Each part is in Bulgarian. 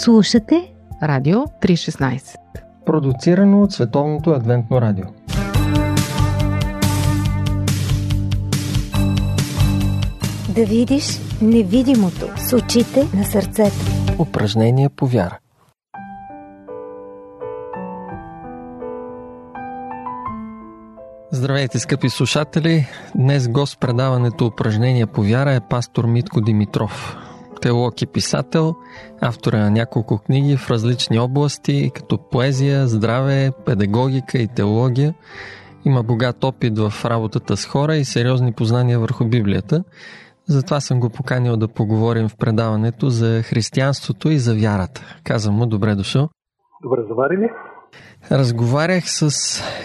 Слушате Радио 316 Продуцирано от Световното адвентно радио Да видиш невидимото с очите на сърцето Упражнение по вяра Здравейте, скъпи слушатели! Днес гост предаването Упражнения по вяра е пастор Митко Димитров. Теолог и писател, автор е на няколко книги в различни области, като поезия, здраве, педагогика и теология. Има богат опит в работата с хора и сериозни познания върху Библията. Затова съм го поканил да поговорим в предаването за християнството и за вярата. Казвам му, добре дошъл. Добре заварили. Разговарях с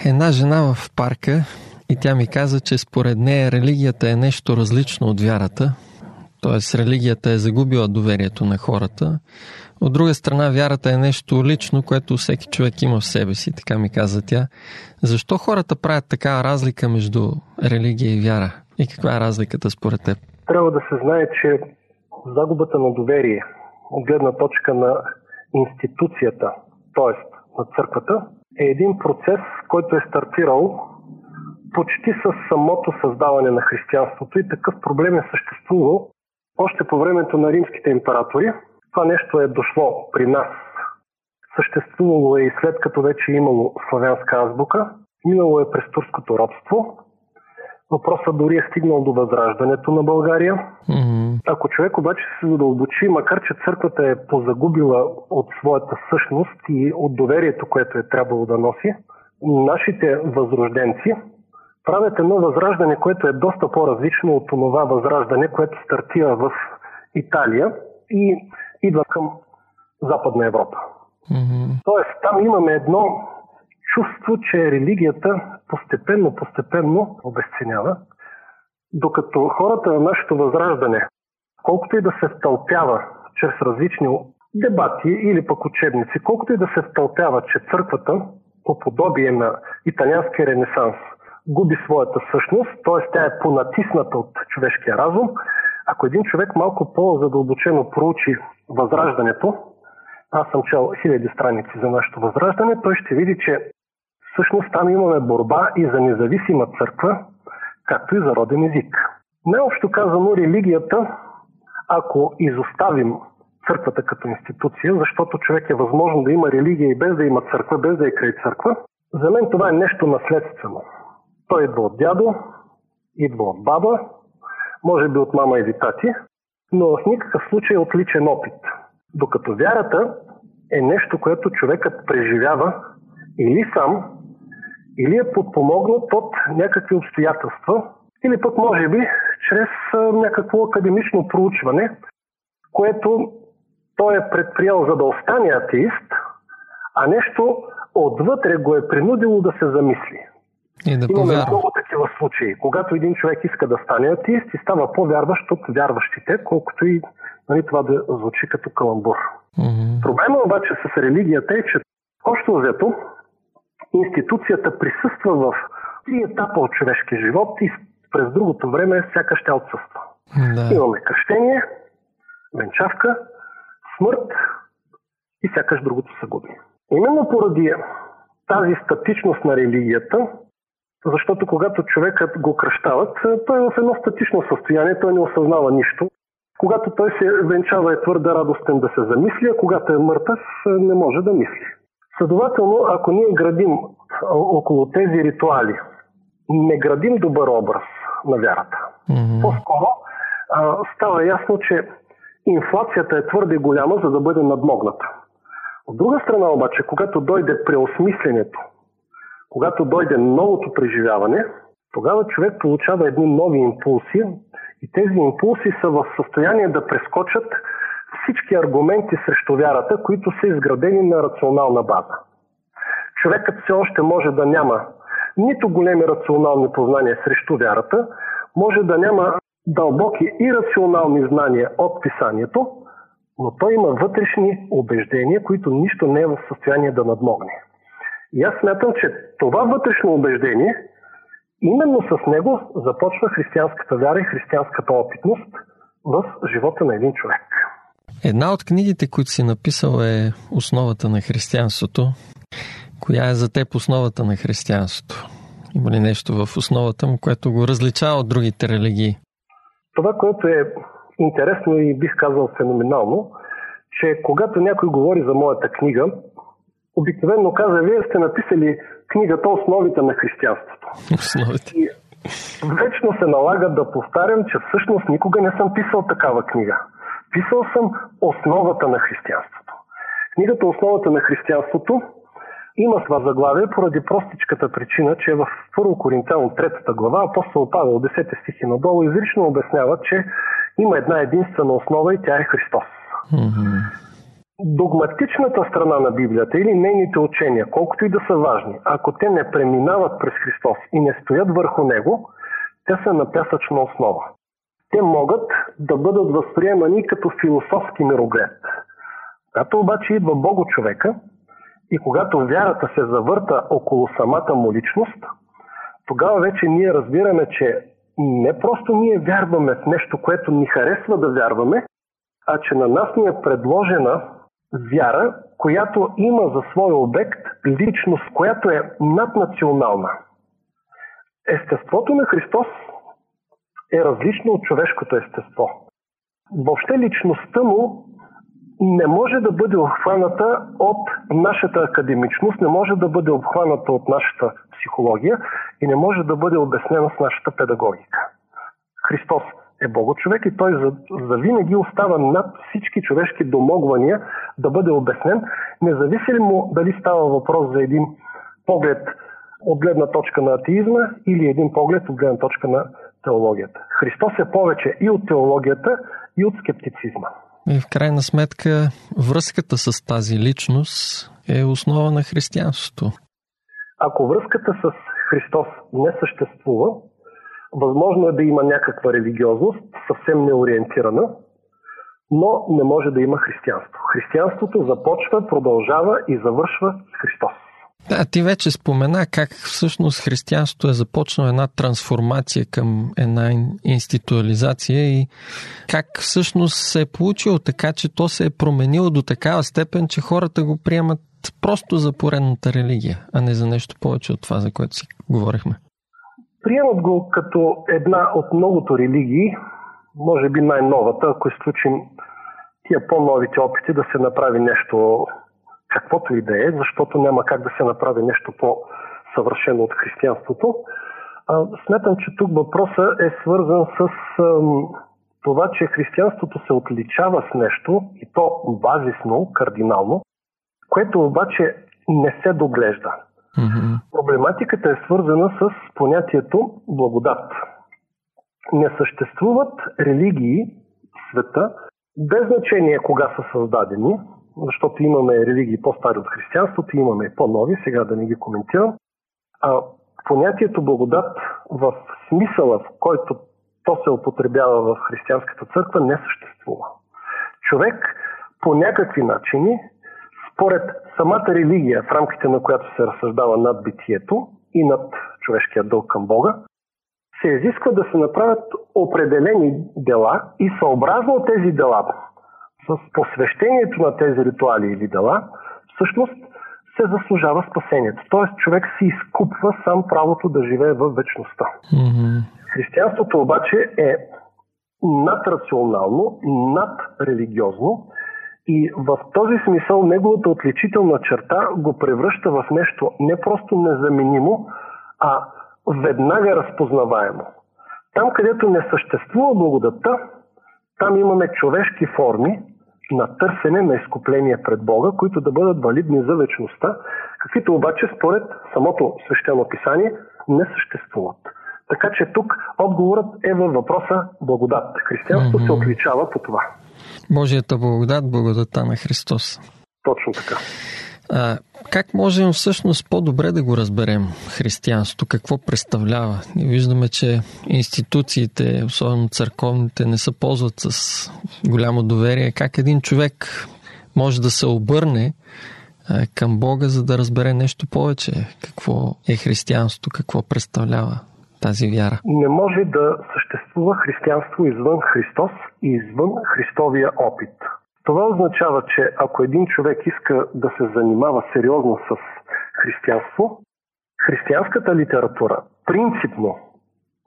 една жена в парка и тя ми каза, че според нея религията е нещо различно от вярата. Тоест религията е загубила доверието на хората. От друга страна, вярата е нещо лично, което всеки човек има в себе си, така ми каза тя. Защо хората правят такава разлика между религия и вяра? И каква е разликата според теб? Трябва да се знае, че загубата на доверие от гледна точка на институцията, т.е на църквата, е един процес, който е стартирал почти с самото създаване на християнството и такъв проблем е съществувал още по времето на римските императори. Това нещо е дошло при нас. Съществувало е и след като вече е имало славянска азбука, минало е през турското робство, Въпросът дори е стигнал до възраждането на България. Mm-hmm. Ако човек обаче се задълбочи, макар че църквата е позагубила от своята същност и от доверието, което е трябвало да носи, нашите възрожденци правят едно възраждане, което е доста по-различно от това възраждане, което стартира в Италия и идва към Западна Европа. Mm-hmm. Тоест, там имаме едно чувство, че религията постепенно, постепенно обесценява, докато хората на нашето възраждане, колкото и да се втълпява чрез различни дебати или пък учебници, колкото и да се втълпява, че църквата, по подобие на италианския ренесанс, губи своята същност, т.е. тя е понатисната от човешкия разум, ако един човек малко по-задълбочено проучи възраждането, аз съм чел хиляди страници за нашето възраждане, той ще види, че Всъщност там имаме борба и за независима църква, както и за роден език. Необщо казано, религията, ако изоставим църквата като институция, защото човек е възможно да има религия и без да има църква, без да е край църква, за мен това е нещо наследствено. Той идва от дядо, идва от баба, може би от мама или тати, но в никакъв случай от личен опит. Докато вярата е нещо, което човекът преживява или сам, или е подпомогнат от някакви обстоятелства, или пък може би чрез някакво академично проучване, което той е предприел за да остане атеист, а нещо отвътре го е принудило да се замисли. И да Имаме много такива случаи, когато един човек иска да стане атеист и става по-вярващ от вярващите, колкото и нали, това да звучи като каламбур. Mm-hmm. Проблема обаче с религията е, че още взето институцията присъства в три етапа от човешкия живот и през другото време сякаш тя отсъства. Да. Имаме кръщение, венчавка, смърт и сякаш другото се губи. Именно поради тази статичност на религията, защото когато човекът го кръщават, той е в едно статично състояние, той не осъзнава нищо. Когато той се венчава е твърде радостен да се замисли, а когато е мъртъв не може да мисли. Следователно, ако ние градим около тези ритуали, не градим добър образ на вярата. Mm-hmm. По-скоро а, става ясно, че инфлацията е твърде голяма, за да бъде надмогната. От друга страна обаче, когато дойде преосмисленето, когато дойде новото преживяване, тогава човек получава едни нови импулси и тези импулси са в състояние да прескочат всички аргументи срещу вярата, които са изградени на рационална база. Човекът все още може да няма нито големи рационални познания срещу вярата, може да няма дълбоки и рационални знания от писанието, но той има вътрешни убеждения, които нищо не е в състояние да надмогне. И аз смятам, че това вътрешно убеждение, именно с него започва християнската вяра и християнската опитност в живота на един човек. Една от книгите, които си написал е Основата на християнството. Коя е за теб основата на християнството? Има ли нещо в основата му, което го различава от другите религии? Това, което е интересно и бих казал феноменално, че когато някой говори за моята книга, обикновено каза, вие сте написали книгата Основите на християнството. Основите. И вечно се налага да повтарям, че всъщност никога не съм писал такава книга. Писал съм Основата на християнството. Книгата Основата на християнството има това заглавие поради простичката причина, че в 1 Коринтян 3 глава апостол Павел 10 стихи надолу изрично обяснява, че има една единствена основа и тя е Христос. Mm-hmm. Догматичната страна на Библията или нейните учения, колкото и да са важни, ако те не преминават през Христос и не стоят върху Него, те са на пясъчна основа. Те могат да бъдат възприемани като философски мироглед. Когато обаче идва Бого човека и когато вярата се завърта около самата му личност, тогава вече ние разбираме, че не просто ние вярваме в нещо, което ни харесва да вярваме, а че на нас ни е предложена вяра, която има за свой обект личност, която е наднационална. Естеството на Христос е различно от човешкото естество. Въобще личността му не може да бъде обхваната от нашата академичност, не може да бъде обхваната от нашата психология и не може да бъде обяснена с нашата педагогика. Христос е Бого човек и той за, за винаги остава над всички човешки домогвания да бъде обяснен, независимо дали става въпрос за един поглед от гледна точка на атеизма или един поглед от гледна точка на теологията. Христос е повече и от теологията, и от скептицизма. И в крайна сметка връзката с тази личност е основа на християнството. Ако връзката с Христос не съществува, възможно е да има някаква религиозност, съвсем неориентирана, но не може да има християнство. Християнството започва, продължава и завършва с Христос. Да, ти вече спомена как всъщност християнството е започнало една трансформация към една институализация и как всъщност се е получило така, че то се е променило до такава степен, че хората го приемат просто за поредната религия, а не за нещо повече от това, за което си говорихме. Приемат го като една от многото религии, може би най-новата, ако изключим тия по-новите опити да се направи нещо каквото и да е, защото няма как да се направи нещо по-съвършено от християнството. Смятам, че тук въпросът е свързан с това, че християнството се отличава с нещо, и то базисно, кардинално, което обаче не се доглежда. Mm-hmm. Проблематиката е свързана с понятието благодат. Не съществуват религии в света, без значение кога са създадени, защото имаме религии по-стари от християнството, имаме и по-нови, сега да не ги коментирам. А понятието благодат в смисъла, в който то се употребява в християнската църква, не съществува. Човек по някакви начини, според самата религия, в рамките на която се разсъждава над битието и над човешкия дълг към Бога, се изисква да се направят определени дела и съобразно тези дела с посвещението на тези ритуали или дела, всъщност се заслужава спасението. Тоест човек си изкупва сам правото да живее в вечността. Mm-hmm. Християнството обаче е надрационално, надрелигиозно и в този смисъл неговата отличителна черта го превръща в нещо не просто незаменимо, а веднага разпознаваемо. Там, където не съществува благодата, там имаме човешки форми, на търсене на изкупление пред Бога, които да бъдат валидни за вечността, каквито обаче според самото свещено писание не съществуват. Така че тук отговорът е във въпроса благодат. Християнството mm-hmm. се отличава по това. Божията благодат, благодата на Христос. Точно така. А, как можем всъщност по-добре да го разберем християнството? Какво представлява? Ние виждаме, че институциите, особено църковните, не се ползват с голямо доверие. Как един човек може да се обърне а, към Бога, за да разбере нещо повече? Какво е християнството? Какво представлява тази вяра? Не може да съществува християнство извън Христос и извън Христовия опит. Това означава, че ако един човек иска да се занимава сериозно с християнство, християнската литература принципно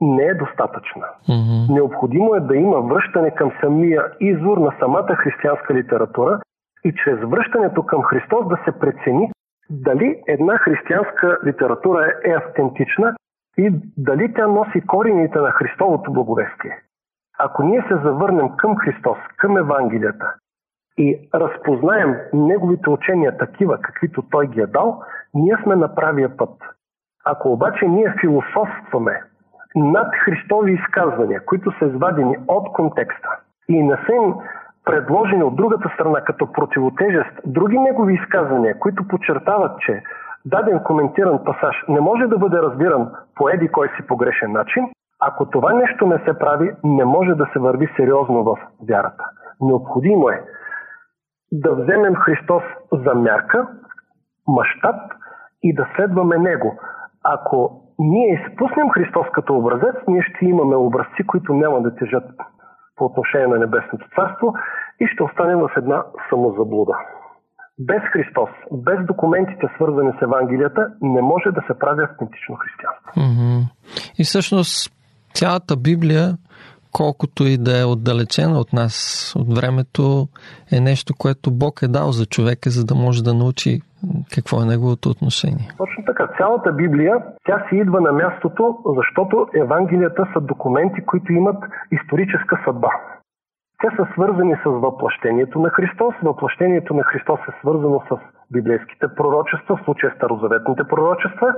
не е достатъчна. Mm-hmm. Необходимо е да има връщане към самия извор на самата християнска литература и чрез връщането към Христос да се прецени дали една християнска литература е автентична и дали тя носи корените на Христовото благовестие. Ако ние се завърнем към Христос, към Евангелията и разпознаем неговите учения такива, каквито той ги е дал, ние сме на правия път. Ако обаче ние философстваме над Христови изказвания, които са извадени от контекста и не са им предложени от другата страна като противотежест други негови изказвания, които подчертават, че даден коментиран пасаж не може да бъде разбиран по еди кой си погрешен начин, ако това нещо не се прави, не може да се върви сериозно в вярата. Необходимо е да вземем Христос за мярка, мащаб и да следваме Него. Ако ние изпуснем Христос като образец, ние ще имаме образци, които няма да тежат по отношение на Небесното царство и ще останем в една самозаблуда. Без Христос, без документите свързани с Евангелията, не може да се прави автентично християнство. Mm-hmm. И всъщност цялата Библия колкото и да е отдалечена от нас, от времето, е нещо, което Бог е дал за човека, за да може да научи какво е неговото отношение. Точно така. Цялата Библия, тя си идва на мястото, защото Евангелията са документи, които имат историческа съдба. Те са свързани с въплъщението на Христос. Въплъщението на Христос е свързано с библейските пророчества, в случая старозаветните пророчества.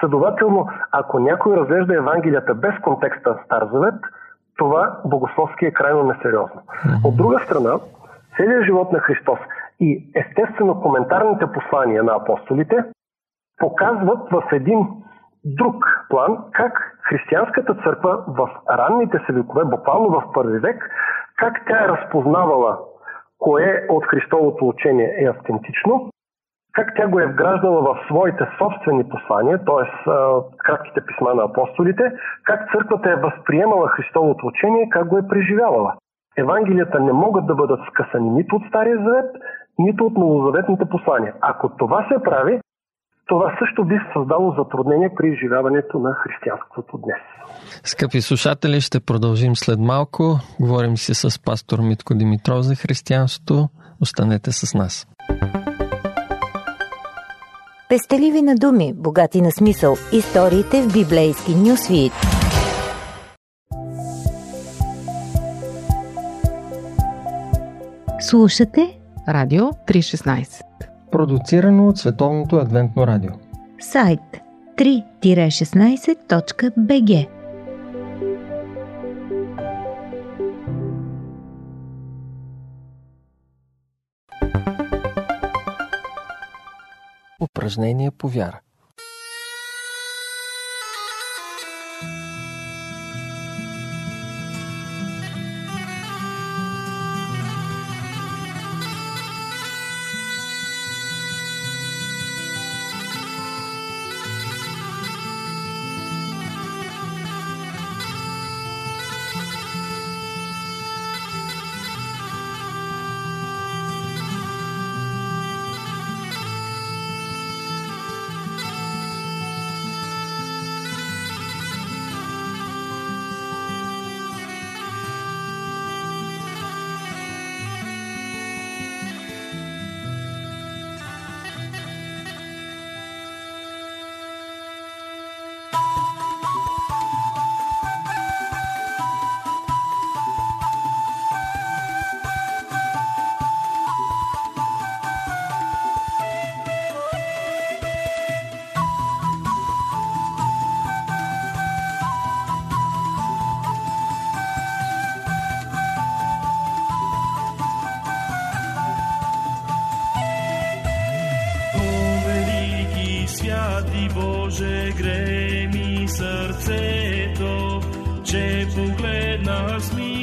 Следователно, ако някой разглежда Евангелията без контекста в Стар Завет, това богословски е крайно несериозно. От друга страна, целият живот на Христос и естествено коментарните послания на апостолите показват в един друг план как християнската църква в ранните си векове, буквално в първи век, как тя е разпознавала кое от Христовото учение е автентично как тя го е вграждала в своите собствени послания, т.е. кратките писма на апостолите, как църквата е възприемала Христовото учение, как го е преживявала. Евангелията не могат да бъдат скъсани нито от Стария завет, нито от новозаветните послания. Ако това се прави, това също би създало затруднение при изживяването на християнството днес. Скъпи слушатели, ще продължим след малко. Говорим си с пастор Митко Димитров за християнството. Останете с нас. Пестеливи на думи, богати на смисъл. Историите в библейски нюсвит. Слушате Радио 316 Продуцирано от Световното адвентно радио Сайт 3-16.bg Упражнение по вяра. Ми сърцето, че погледна с милостта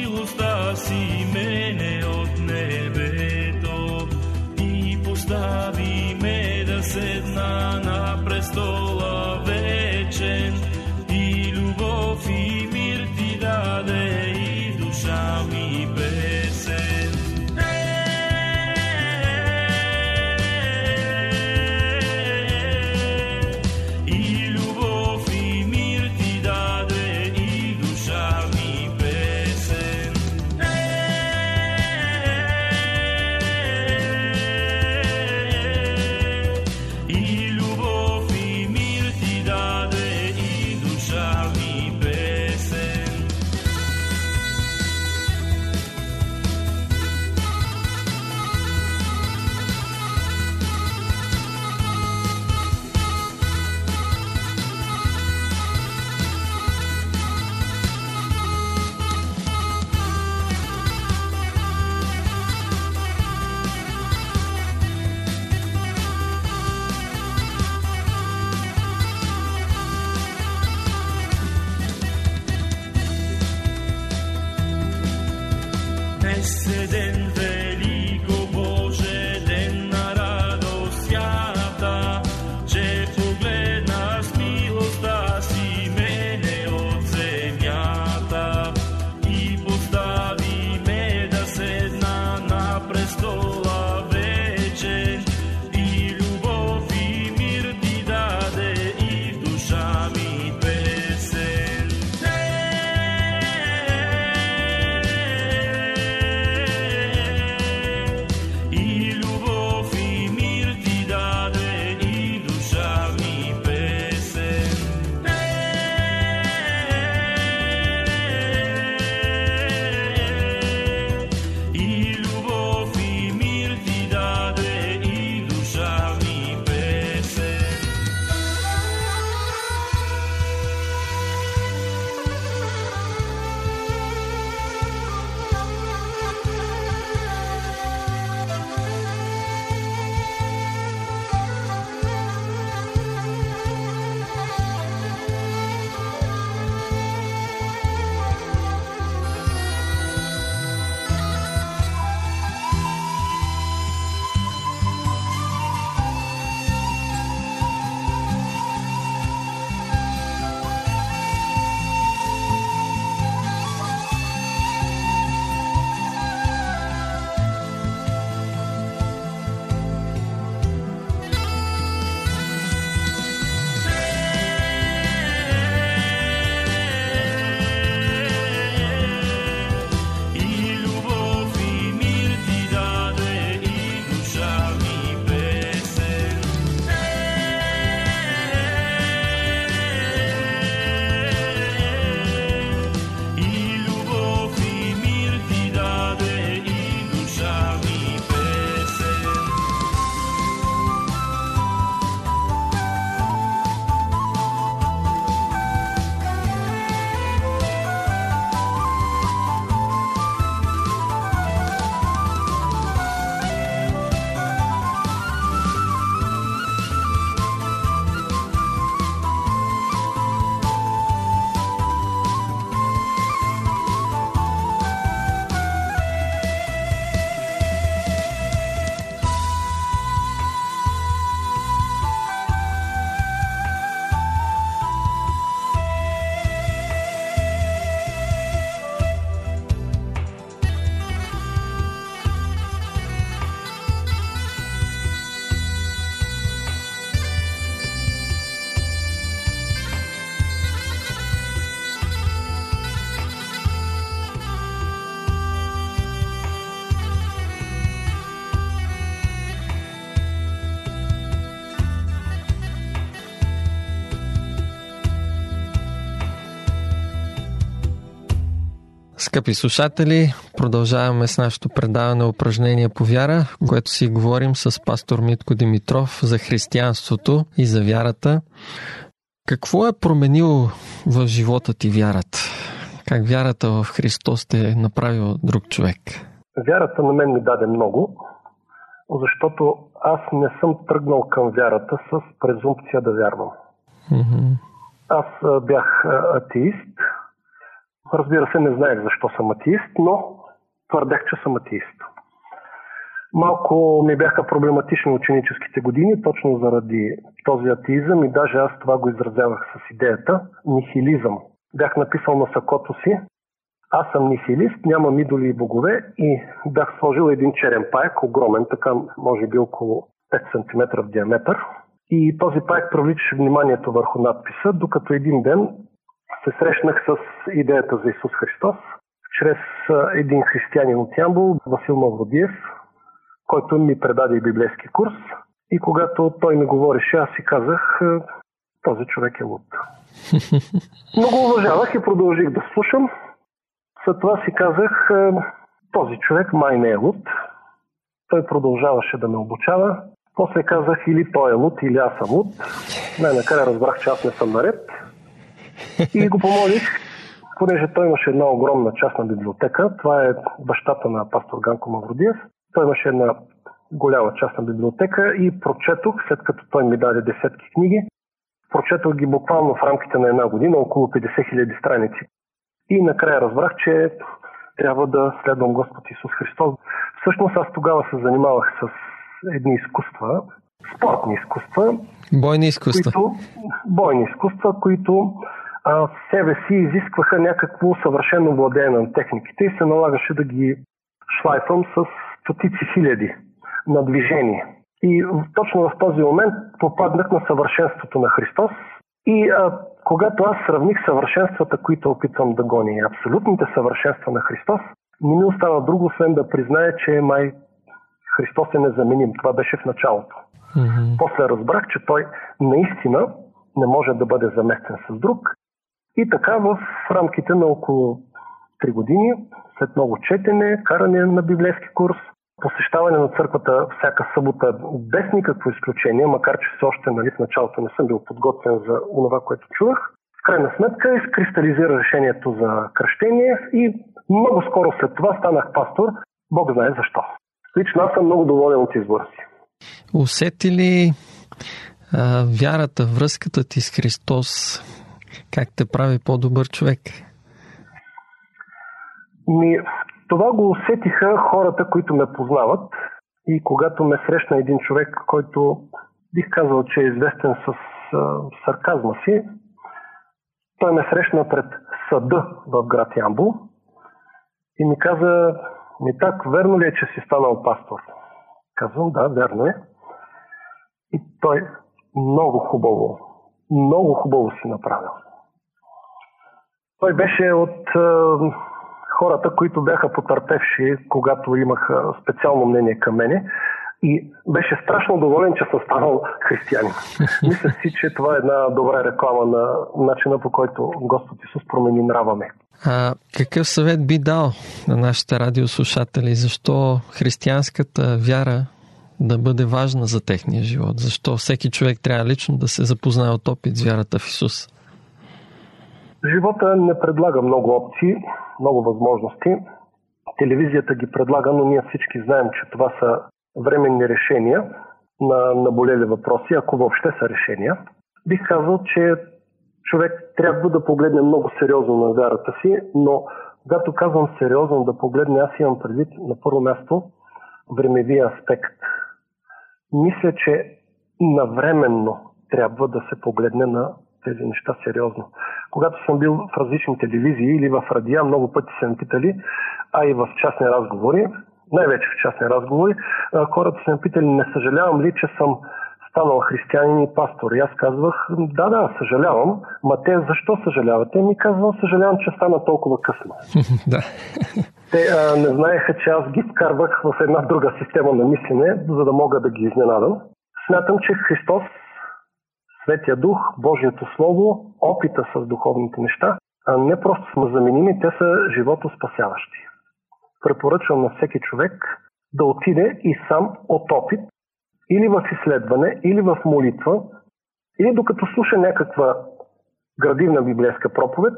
Скъпи слушатели, продължаваме с нашето предаване упражнения по вяра, в което си говорим с пастор Митко Димитров за християнството и за вярата. Какво е променило в живота ти вярата? Как вярата в Христос те е направила друг човек? Вярата на мен ми даде много, защото аз не съм тръгнал към вярата с презумпция да вярвам. Мгм. Аз бях атеист. Разбира се, не знаех защо съм атеист, но твърдех, че съм атеист. Малко ми бяха проблематични ученическите години, точно заради този атеизъм и даже аз това го изразявах с идеята нихилизъм. Бях написал на сакото си, аз съм нихилист, нямам идоли и богове и бях сложил един черен паек, огромен, така може би около 5 см в диаметър. И този паек привличаше вниманието върху надписа, докато един ден се срещнах с идеята за Исус Христос чрез един християнин от Ямбол, Васил Мавродиев, който ми предаде и библейски курс. И когато той ми говореше, аз си казах, този човек е луд. Но го уважавах и продължих да слушам. След това си казах, този човек май не е луд. Той продължаваше да ме обучава. После казах или той е луд, или аз съм луд. Най-накрая разбрах, че аз не съм наред. И го помолих, понеже той имаше една огромна частна библиотека. Това е бащата на пастор Ганко Мавродиев. Той имаше една голяма частна библиотека и прочетох, след като той ми даде десетки книги, прочетох ги буквално в рамките на една година, около 50 000 страници. И накрая разбрах, че трябва да следвам Господ Исус Христос. Всъщност аз тогава се занимавах с едни изкуства, спортни изкуства, Бойни изкуства. които, бойни изкуства, които а, в себе си изискваха някакво съвършено владеене на техниките и се налагаше да ги шлайфам с стотици хиляди на движение. И точно в този момент попаднах на съвършенството на Христос и а, когато аз сравних съвършенствата, които опитвам да гоня и абсолютните съвършенства на Христос, не ми остава друго, освен да призная, че май Христос е незаменим. Това беше в началото. Мгм. После разбрах, че той наистина не може да бъде заместен с друг. И така в рамките на около 3 години, след много четене, каране на библейски курс, посещаване на църквата всяка събота без никакво изключение, макар че все още нали, в началото не съм бил подготвен за това, което чувах. В крайна сметка изкристализира решението за кръщение и много скоро след това станах пастор. Бог знае защо. Лично аз съм много доволен от избора си. Усети ли а, вярата, връзката ти с Христос, как те прави по-добър човек? Ми, това го усетиха хората, които ме познават и когато ме срещна един човек, който бих казал, че е известен с а, сарказма си, той ме срещна пред съда в град Ямбул и ми каза, ми так, верно ли е, че си станал пастор? Казвам, да, верно е. И той много хубаво, много хубаво си направил. Той беше от е, хората, които бяха потърпевши, когато имаха специално мнение към мене. И беше страшно доволен, че съм станал християнин. Мисля си, че това е една добра реклама на начина по който Господ Исус промени нрава ми. А какъв съвет би дал на нашите радиослушатели? Защо християнската вяра да бъде важна за техния живот? Защо всеки човек трябва лично да се запознае от опит с вярата в Исус? Живота не предлага много опции, много възможности. Телевизията ги предлага, но ние всички знаем, че това са временни решения на наболели въпроси, ако въобще са решения. Бих казал, че човек трябва да погледне много сериозно на вярата си, но когато казвам сериозно да погледне, аз имам предвид на първо място времевия аспект. Мисля, че навременно трябва да се погледне на тези неща сериозно. Когато съм бил в различни телевизии или в радиа, много пъти се ме питали, а и в частни разговори, най-вече в частни разговори, хората се ме питали, не съжалявам ли, че съм станал християнин и пастор. И аз казвах, да, да, съжалявам. Ма те защо съжалявате? Ми казвам, съжалявам, че стана толкова късно. да. Те а, не знаеха, че аз ги вкарвах в една друга система на мислене, за да мога да ги изненадам. Смятам, че Христос, Светия Дух, Божието Слово, опита с духовните неща, а не просто са заменими, те са живото спасяващи. Препоръчвам на всеки човек да отиде и сам от опит, или в изследване, или в молитва, или докато слуша някаква градивна библейска проповед,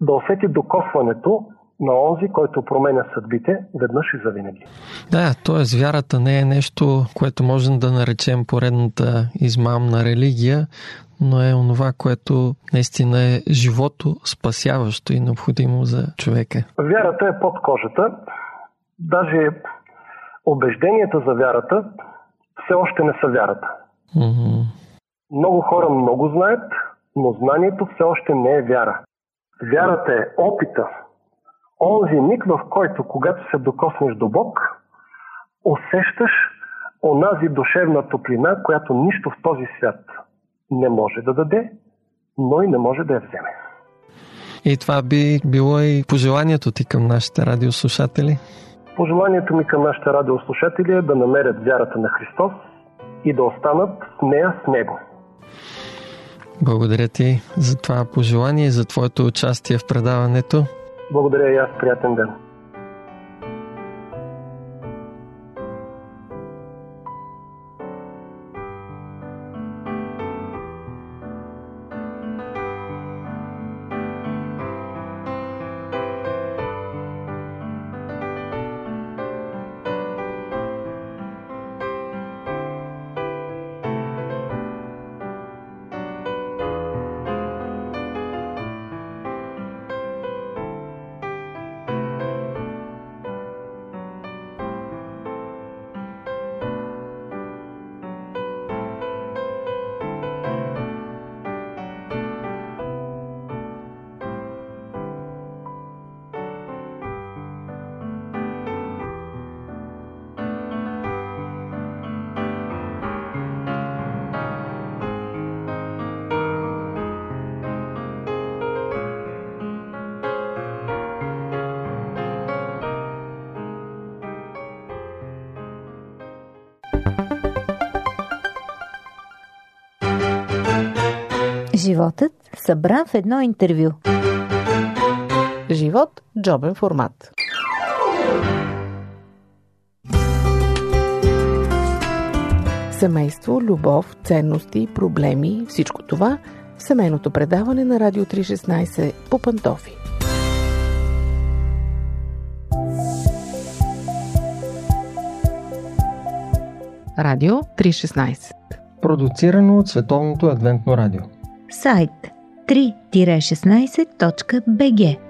да усети докосването на онзи, който променя съдбите веднъж и завинаги. Да, т.е. вярата не е нещо, което можем да наречем поредната измамна религия, но е онова, което наистина е живото спасяващо и необходимо за човека. Вярата е под кожата. Даже убежденията за вярата все още не са вярата. Мгм. Много хора много знаят, но знанието все още не е вяра. Вярата е опита. Онзи миг, в който, когато се докоснеш до Бог, усещаш онази душевна топлина, която нищо в този свят не може да даде, но и не може да я вземе. И това би било и пожеланието ти към нашите радиослушатели. Пожеланието ми към нашите радиослушатели е да намерят вярата на Христос и да останат с нея с Него. Благодаря ти за това пожелание и за твоето участие в предаването. Благодаря и аз. Приятен ден. Животът събран в едно интервю. Живот – джобен формат. Семейство, любов, ценности, проблеми – всичко това в семейното предаване на Радио 316 по Пантофи. Радио 316 Продуцирано от Световното адвентно радио. Сайт 3-16.bg